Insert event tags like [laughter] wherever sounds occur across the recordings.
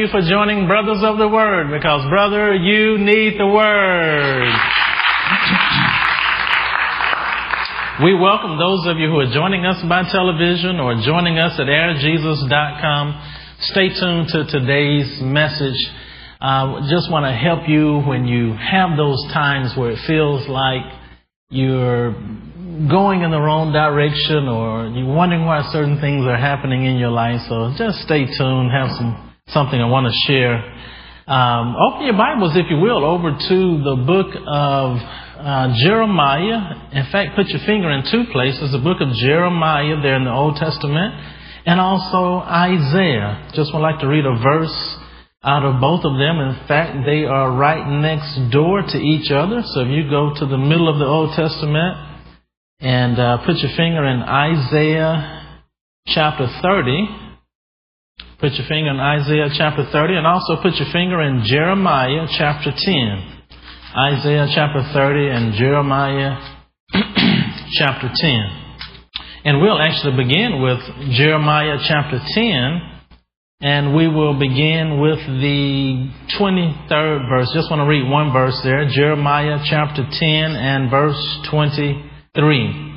you for joining Brothers of the Word because, brother, you need the Word. We welcome those of you who are joining us by television or joining us at airjesus.com. Stay tuned to today's message. Uh, just want to help you when you have those times where it feels like you're going in the wrong direction or you're wondering why certain things are happening in your life. So just stay tuned. Have some something I want to share. Um, open your Bibles, if you will, over to the book of uh, Jeremiah. In fact, put your finger in two places: the book of Jeremiah there in the Old Testament, and also Isaiah. Just would like to read a verse out of both of them. In fact, they are right next door to each other. So if you go to the middle of the Old Testament and uh, put your finger in Isaiah chapter 30. Put your finger in Isaiah chapter 30 and also put your finger in Jeremiah chapter 10. Isaiah chapter 30 and Jeremiah [clears throat] chapter 10. And we'll actually begin with Jeremiah chapter 10 and we will begin with the 23rd verse. Just want to read one verse there. Jeremiah chapter 10 and verse 23.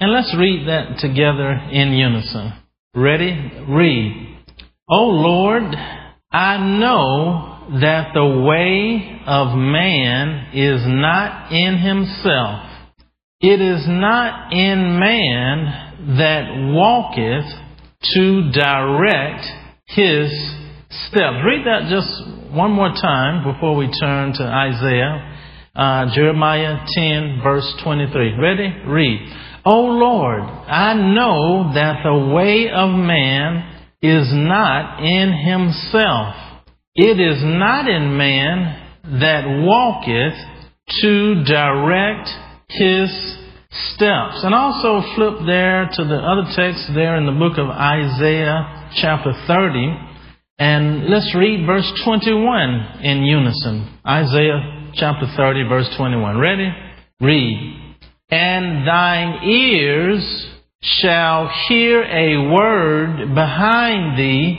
And let's read that together in unison. Ready? Read. O Lord, I know that the way of man is not in himself. It is not in man that walketh to direct his steps. Read that just one more time before we turn to Isaiah uh, Jeremiah 10, verse 23. Ready? Read. O Lord, I know that the way of man is not in himself. It is not in man that walketh to direct his steps. And also flip there to the other text there in the book of Isaiah chapter 30. And let's read verse 21 in unison. Isaiah chapter 30, verse 21. Ready? Read. And thine ears shall hear a word behind thee,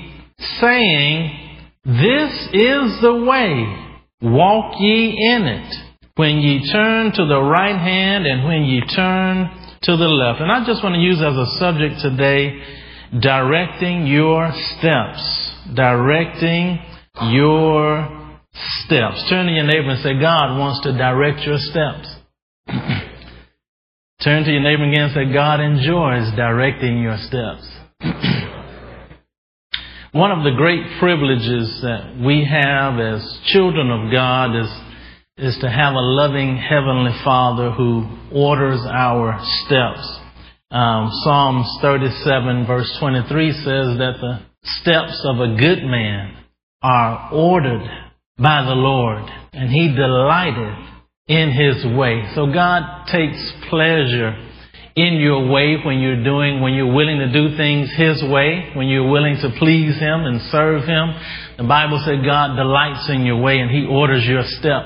saying, This is the way, walk ye in it. When ye turn to the right hand and when ye turn to the left. And I just want to use as a subject today, directing your steps. Directing your steps. Turn to your neighbor and say, God wants to direct your steps. [clears throat] Turn to your neighbor again and say, God enjoys directing your steps. [clears throat] One of the great privileges that we have as children of God is, is to have a loving Heavenly Father who orders our steps. Um, Psalms 37 verse 23 says that the steps of a good man are ordered by the Lord, and he delighted in his way. So God takes pleasure in your way when you're doing, when you're willing to do things His way, when you're willing to please Him and serve Him. The Bible said God delights in your way and He orders your step.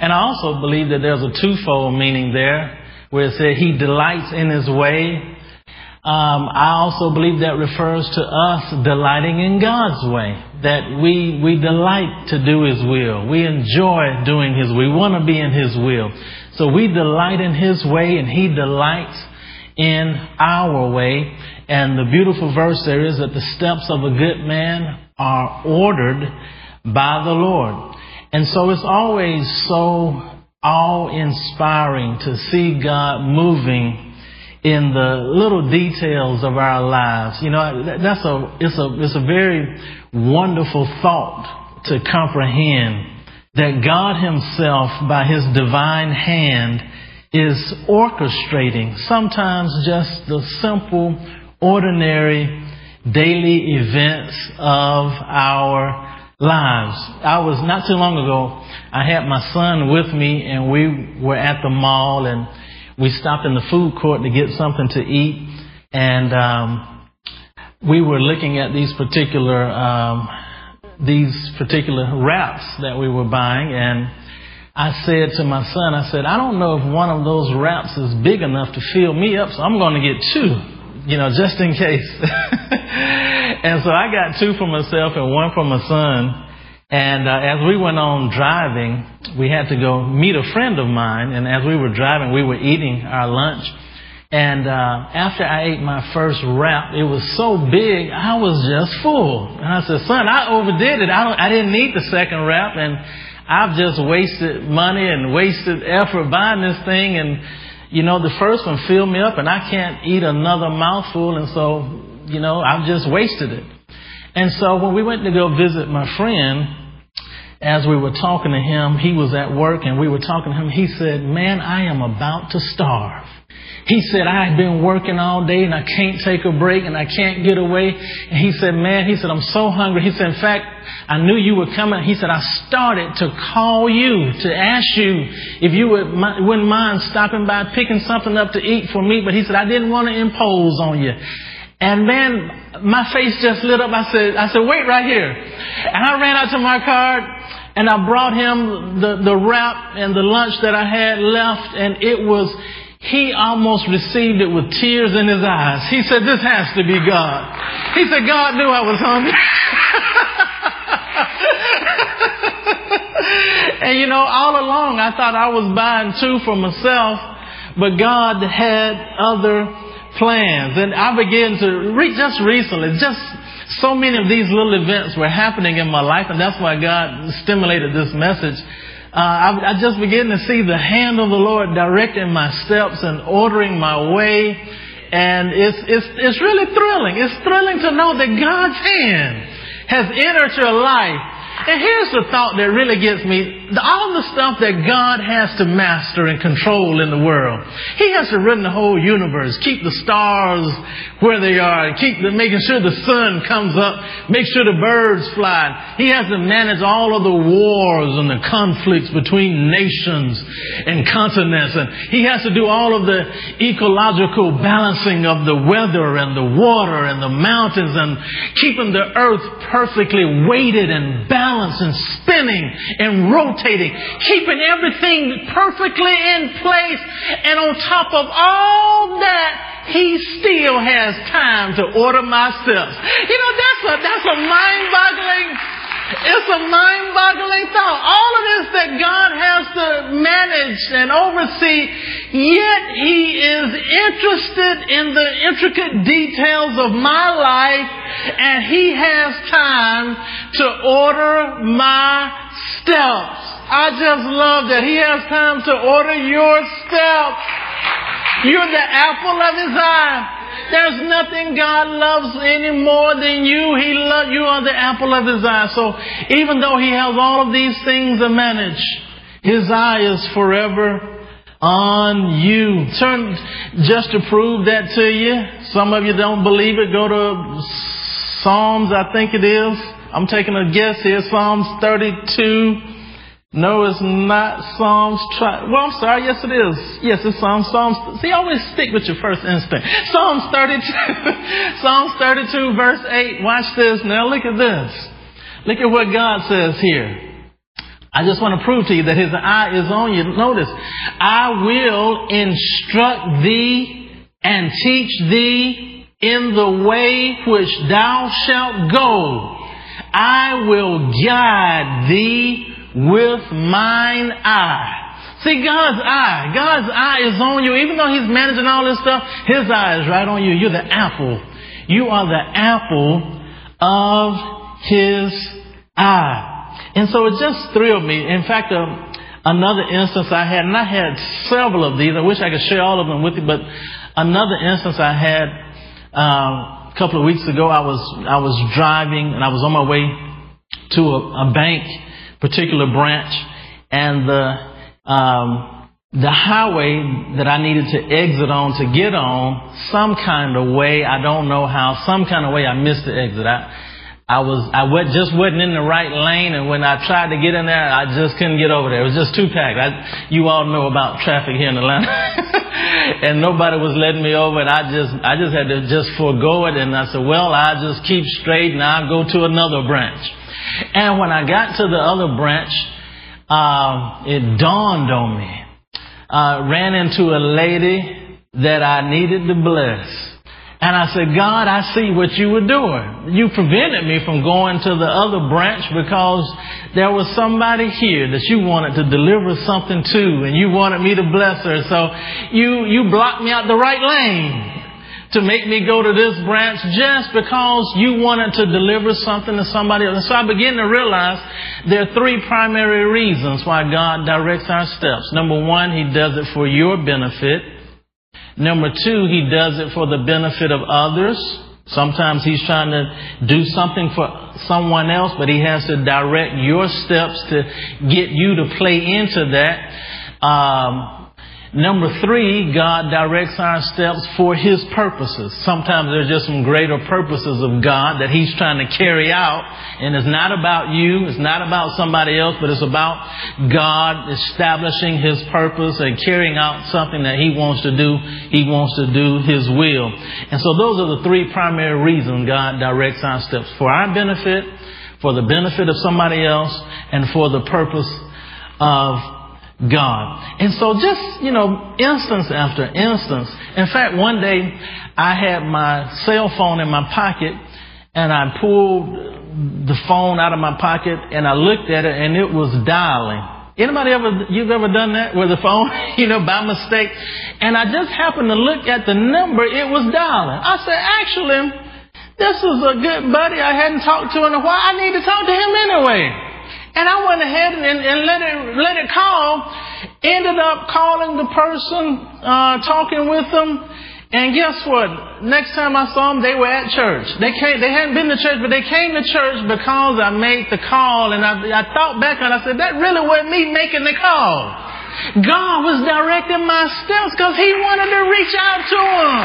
And I also believe that there's a twofold meaning there where it said He delights in His way um, I also believe that refers to us delighting in God's way. That we, we delight to do His will. We enjoy doing His. We want to be in His will. So we delight in His way and He delights in our way. And the beautiful verse there is that the steps of a good man are ordered by the Lord. And so it's always so awe inspiring to see God moving in the little details of our lives. You know, that's a, it's a, it's a very wonderful thought to comprehend that God himself by his divine hand is orchestrating sometimes just the simple, ordinary, daily events of our lives. I was not too long ago, I had my son with me and we were at the mall and we stopped in the food court to get something to eat, and um, we were looking at these particular um, these particular wraps that we were buying, and I said to my son, I said, I don't know if one of those wraps is big enough to fill me up, so I'm going to get two, you know, just in case. [laughs] and so I got two for myself and one for my son. And uh, as we went on driving, we had to go meet a friend of mine. And as we were driving, we were eating our lunch. And uh, after I ate my first wrap, it was so big, I was just full. And I said, "Son, I overdid it. I I didn't need the second wrap, and I've just wasted money and wasted effort buying this thing. And you know, the first one filled me up, and I can't eat another mouthful, and so you know, I've just wasted it." And so when we went to go visit my friend, as we were talking to him, he was at work, and we were talking to him. He said, "Man, I am about to starve." He said, I've been working all day and I can't take a break and I can't get away. And he said, man, he said, I'm so hungry. He said, in fact, I knew you were coming. He said, I started to call you to ask you if you would, wouldn't mind stopping by picking something up to eat for me. But he said, I didn't want to impose on you. And man, my face just lit up. I said, I said, wait right here. And I ran out to my car and I brought him the, the wrap and the lunch that I had left and it was, he almost received it with tears in his eyes. He said, This has to be God. He said, God knew I was hungry. [laughs] and you know, all along I thought I was buying two for myself, but God had other plans. And I began to, re- just recently, just so many of these little events were happening in my life, and that's why God stimulated this message uh, I, I just begin to see the hand of the Lord directing my steps and ordering my way. And it's, it's, it's really thrilling. It's thrilling to know that God's hand has entered your life and here's the thought that really gets me. All the stuff that God has to master and control in the world. He has to run the whole universe, keep the stars where they are, keep the, making sure the sun comes up, make sure the birds fly. He has to manage all of the wars and the conflicts between nations and continents. And he has to do all of the ecological balancing of the weather and the water and the mountains and keeping the earth perfectly weighted and balanced balanced and spinning and rotating, keeping everything perfectly in place. And on top of all that, he still has time to order my steps. You know, that's a, that's a mind-boggling it's a mind boggling thought. All of this that God has to manage and oversee, yet He is interested in the intricate details of my life and He has time to order my steps. I just love that He has time to order your steps. You're the apple of His eye. There's nothing God loves any more than you. He loves you are the apple of his eye. So even though he has all of these things to manage, his eye is forever on you. Turn just to prove that to you. Some of you don't believe it. Go to Psalms, I think it is. I'm taking a guess here. Psalms 32. No, it's not Psalms. Tri- well, I'm sorry. Yes, it is. Yes, it's Psalms. Psalms. See, always stick with your first instinct. Psalms 32. [laughs] Psalms 32, verse 8. Watch this. Now look at this. Look at what God says here. I just want to prove to you that His eye is on you. Notice, I will instruct thee and teach thee in the way which thou shalt go. I will guide thee with mine eye. See, God's eye, God's eye is on you. Even though He's managing all this stuff, His eye is right on you. You're the apple. You are the apple of His eye. And so it just thrilled me. In fact, uh, another instance I had, and I had several of these. I wish I could share all of them with you, but another instance I had uh, a couple of weeks ago, I was I was driving and I was on my way to a, a bank particular branch, and the um, the highway that I needed to exit on to get on, some kind of way, I don't know how, some kind of way I missed the exit. I, I was, I just wasn't in the right lane, and when I tried to get in there, I just couldn't get over there. It was just too packed. I, you all know about traffic here in Atlanta, [laughs] and nobody was letting me over, and I just, I just had to just forego it, and I said, well, I'll just keep straight, and I'll go to another branch. And when I got to the other branch, uh, it dawned on me. I ran into a lady that I needed to bless. And I said, God, I see what you were doing. You prevented me from going to the other branch because there was somebody here that you wanted to deliver something to and you wanted me to bless her. So you, you blocked me out the right lane to make me go to this branch just because you wanted to deliver something to somebody else. And so I began to realize there are three primary reasons why God directs our steps. Number one, He does it for your benefit. Number two, he does it for the benefit of others. Sometimes he's trying to do something for someone else, but he has to direct your steps to get you to play into that. Um, Number three, God directs our steps for His purposes. Sometimes there's just some greater purposes of God that He's trying to carry out. And it's not about you, it's not about somebody else, but it's about God establishing His purpose and carrying out something that He wants to do. He wants to do His will. And so those are the three primary reasons God directs our steps. For our benefit, for the benefit of somebody else, and for the purpose of God. And so just, you know, instance after instance. In fact, one day I had my cell phone in my pocket and I pulled the phone out of my pocket and I looked at it and it was dialing. Anybody ever, you've ever done that with a phone, [laughs] you know, by mistake? And I just happened to look at the number it was dialing. I said, actually, this is a good buddy I hadn't talked to in a while. I need to talk to him anyway. And I went ahead and, and let it let it call. Ended up calling the person, uh, talking with them. And guess what? Next time I saw them, they were at church. They came, they hadn't been to church, but they came to church because I made the call. And I, I thought back and I said, that really wasn't me making the call. God was directing my steps because He wanted to reach out to them.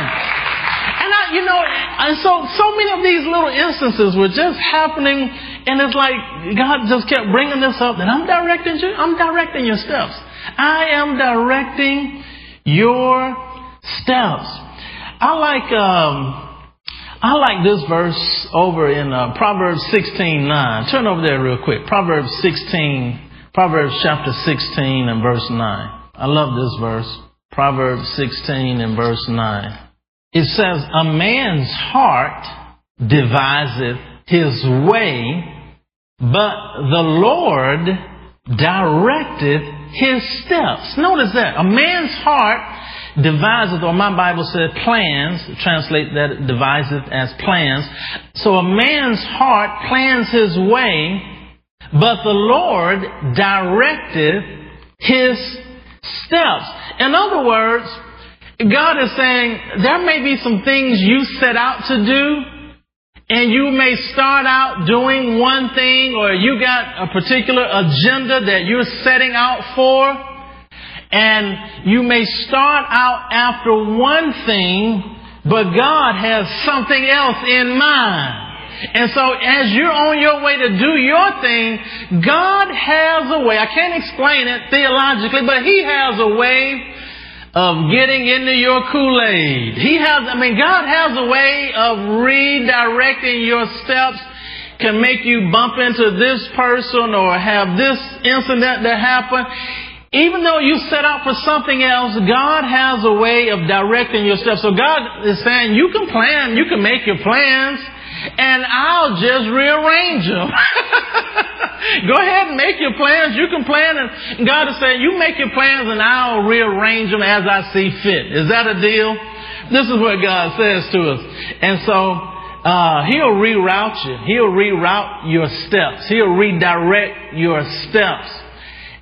And I, you know, and so, so many of these little instances were just happening, and it's like God just kept bringing this up, and I'm directing you, I'm directing your steps. I am directing your steps. I like, um, I like this verse over in uh, Proverbs 16:9. Turn over there real quick. Proverbs 16, Proverbs chapter 16 and verse 9. I love this verse. Proverbs 16 and verse 9. It says, a man's heart deviseth his way, but the Lord directed his steps. Notice that. A man's heart deviseth, or my Bible said plans, translate that deviseth as plans. So a man's heart plans his way, but the Lord directed his steps. In other words, God is saying there may be some things you set out to do and you may start out doing one thing or you got a particular agenda that you're setting out for and you may start out after one thing but God has something else in mind. And so as you're on your way to do your thing, God has a way. I can't explain it theologically, but He has a way of getting into your Kool-Aid. He has, I mean, God has a way of redirecting your steps can make you bump into this person or have this incident that happen. Even though you set out for something else, God has a way of directing your steps. So God is saying, you can plan, you can make your plans, and I'll just rearrange them. [laughs] Go ahead and make your plans. You can plan and God is saying, you make your plans and I'll rearrange them as I see fit. Is that a deal? This is what God says to us. And so, uh, He'll reroute you. He'll reroute your steps. He'll redirect your steps.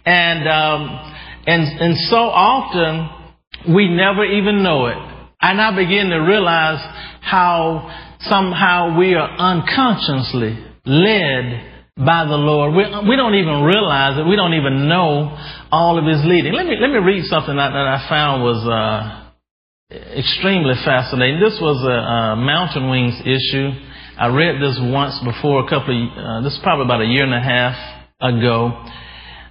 And, um, and, and so often we never even know it. And I begin to realize how somehow we are unconsciously led by the Lord. We, we don't even realize it. We don't even know all of His leading. Let me, let me read something that, that I found was uh, extremely fascinating. This was a, a, Mountain Wings issue. I read this once before, a couple of, uh, this is probably about a year and a half ago.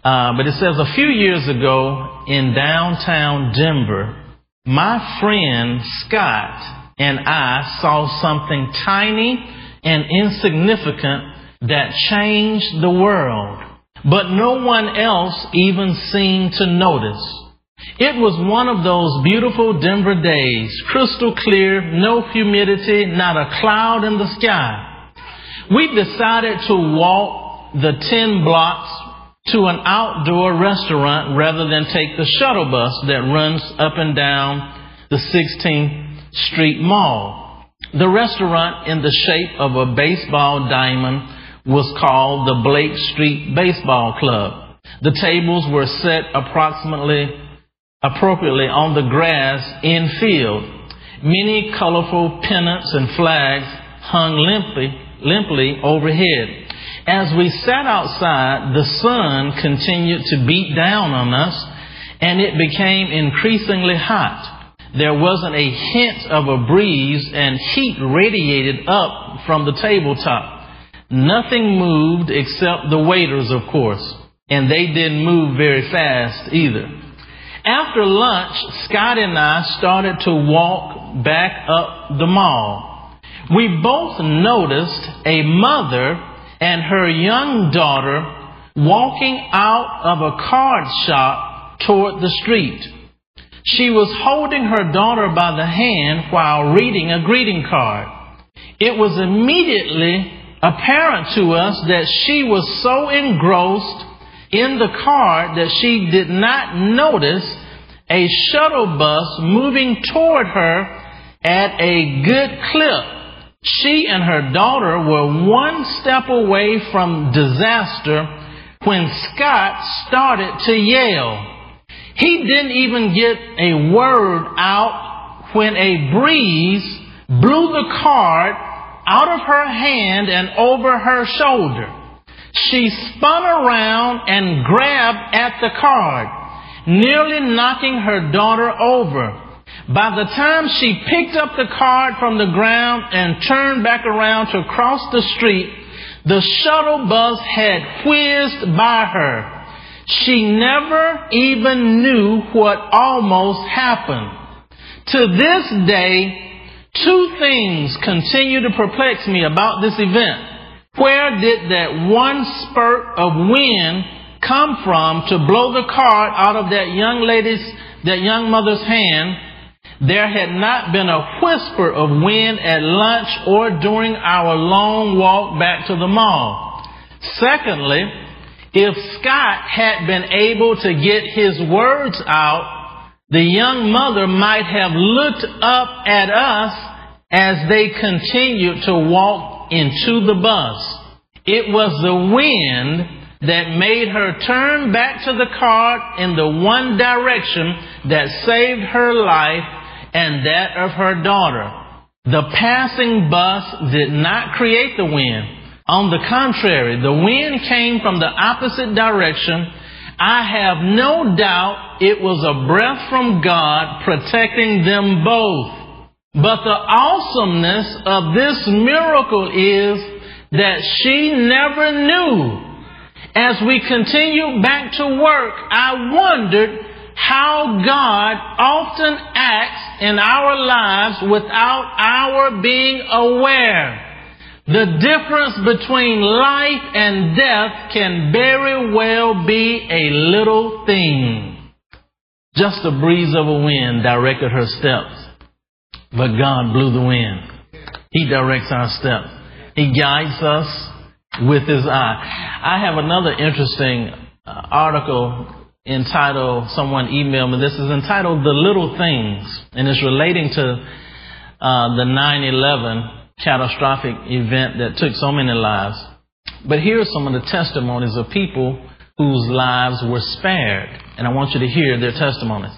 Uh, but it says, a few years ago in downtown Denver, my friend Scott and I saw something tiny and insignificant that changed the world, but no one else even seemed to notice. It was one of those beautiful Denver days, crystal clear, no humidity, not a cloud in the sky. We decided to walk the 10 blocks to an outdoor restaurant rather than take the shuttle bus that runs up and down the 16th Street Mall. The restaurant in the shape of a baseball diamond was called the Blake Street Baseball Club. The tables were set approximately appropriately on the grass in field. Many colorful pennants and flags hung limply, limply overhead. As we sat outside, the sun continued to beat down on us and it became increasingly hot. There wasn't a hint of a breeze and heat radiated up from the tabletop. Nothing moved except the waiters, of course, and they didn't move very fast either. After lunch, Scott and I started to walk back up the mall. We both noticed a mother and her young daughter walking out of a card shop toward the street. She was holding her daughter by the hand while reading a greeting card. It was immediately apparent to us that she was so engrossed in the card that she did not notice a shuttle bus moving toward her at a good clip. She and her daughter were one step away from disaster when Scott started to yell. He didn't even get a word out when a breeze blew the card out of her hand and over her shoulder. She spun around and grabbed at the card, nearly knocking her daughter over. By the time she picked up the card from the ground and turned back around to cross the street, the shuttle bus had whizzed by her. She never even knew what almost happened. To this day, two things continue to perplex me about this event. Where did that one spurt of wind come from to blow the card out of that young lady's, that young mother's hand? There had not been a whisper of wind at lunch or during our long walk back to the mall. Secondly, if Scott had been able to get his words out, the young mother might have looked up at us as they continued to walk into the bus. It was the wind that made her turn back to the car in the one direction that saved her life and that of her daughter. The passing bus did not create the wind. On the contrary, the wind came from the opposite direction. I have no doubt it was a breath from God protecting them both. But the awesomeness of this miracle is that she never knew. As we continued back to work, I wondered how God often acts in our lives without our being aware. The difference between life and death can very well be a little thing. Just a breeze of a wind directed her steps. But God blew the wind. He directs our steps. He guides us with His eye. I have another interesting uh, article entitled, someone emailed me, this is entitled The Little Things, and it's relating to uh, the 9-11 catastrophic event that took so many lives. But here are some of the testimonies of people whose lives were spared, and I want you to hear their testimonies.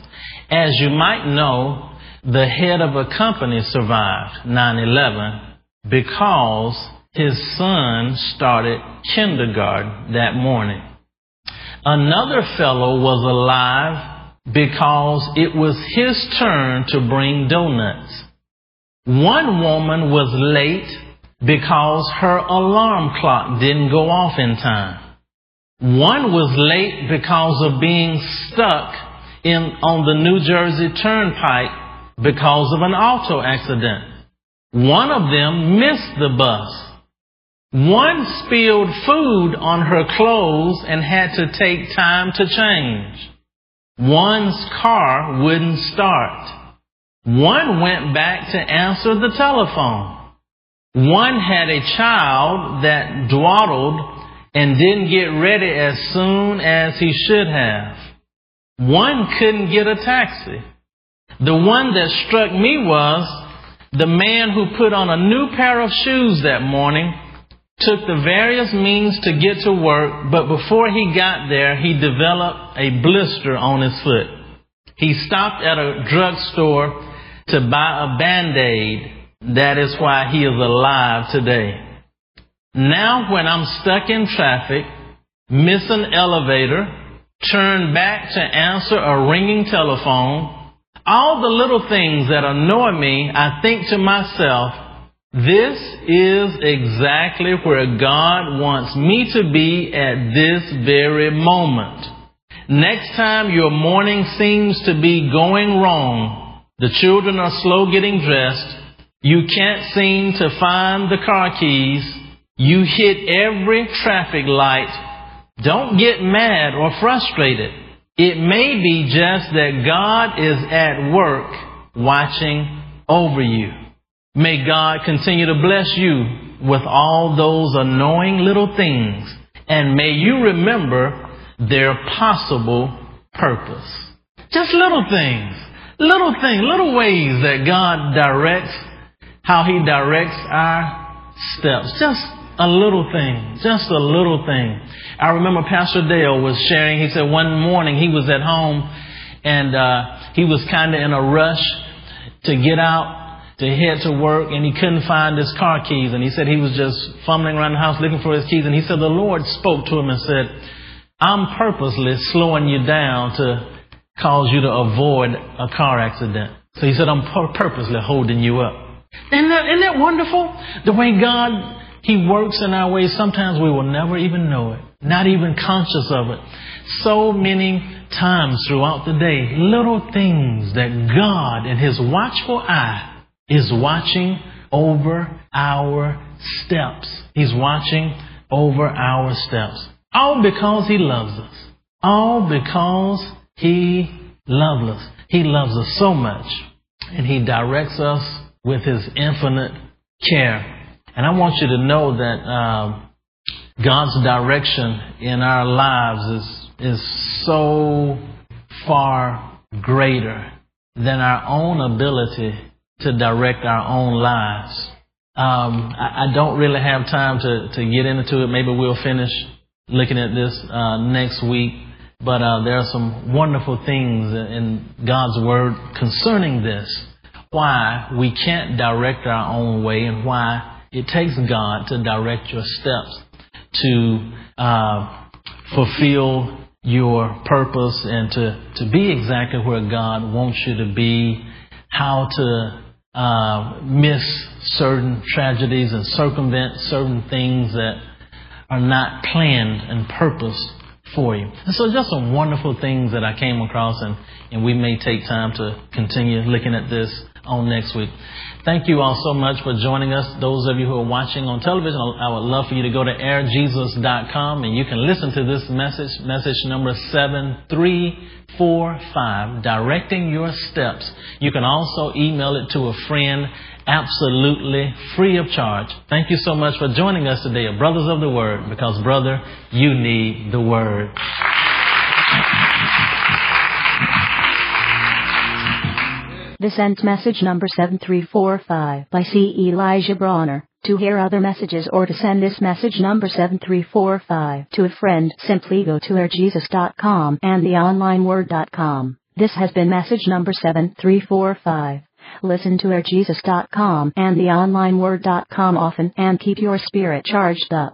As you might know, the head of a company survived 9-11 because his son started kindergarten that morning. Another fellow was alive because it was his turn to bring donuts. One woman was late because her alarm clock didn't go off in time. One was late because of being stuck in, on the New Jersey Turnpike because of an auto accident. One of them missed the bus. One spilled food on her clothes and had to take time to change. One's car wouldn't start. One went back to answer the telephone. One had a child that dawdled and didn't get ready as soon as he should have. One couldn't get a taxi. The one that struck me was the man who put on a new pair of shoes that morning, took the various means to get to work, but before he got there, he developed a blister on his foot. He stopped at a drugstore to buy a band-aid that is why he is alive today. Now when I'm stuck in traffic, miss an elevator, turn back to answer a ringing telephone, all the little things that annoy me, I think to myself, this is exactly where God wants me to be at this very moment. Next time your morning seems to be going wrong, the children are slow getting dressed, you can't seem to find the car keys. You hit every traffic light. Don't get mad or frustrated. It may be just that God is at work watching over you. May God continue to bless you with all those annoying little things. And may you remember their possible purpose. Just little things, little things, little ways that God directs how He directs our steps. Just a little thing. Just a little thing. I remember Pastor Dale was sharing, he said one morning he was at home and uh, he was kind of in a rush to get out to head to work and he couldn't find his car keys and he said he was just fumbling around the house looking for his keys and he said the Lord spoke to him and said, I'm purposely slowing you down to cause you to avoid a car accident. So he said, I'm purposely holding you up. Isn't that, isn't that wonderful? The way God, He works in our ways, sometimes we will never even know it, not even conscious of it. So many times throughout the day, little things that God in His watchful eye is watching over our steps. He's watching over our steps. All because He loves us. All because He loves us. He loves us so much. And He directs us with His infinite care. And I want you to know that um, God's direction in our lives is is so far greater than our own ability to direct our own lives. Um, I, I, don't really have time to, to get into it. Maybe we'll finish looking at this uh, next week. But uh, there are some wonderful things in God's Word concerning this. Why we can't direct our own way and why it takes God to direct your steps to uh, fulfill your purpose and to, to be exactly where God wants you to be, how to uh, miss certain tragedies and circumvent certain things that are not planned and purposed for you. And so just some wonderful things that I came across and, and we may take time to continue looking at this on next week. Thank you all so much for joining us. Those of you who are watching on television, I would love for you to go to airjesus.com and you can listen to this message, message number 7345, directing your steps. You can also email it to a friend absolutely free of charge. Thank you so much for joining us today Brothers of the Word because brother, you need the Word. This ends message number 7345 by C. Elijah Bronner. To hear other messages or to send this message number 7345 to a friend, simply go to airjesus.com and theonlineword.com. This has been message number 7345. Listen to airjesus.com and theonlineword.com often and keep your spirit charged up.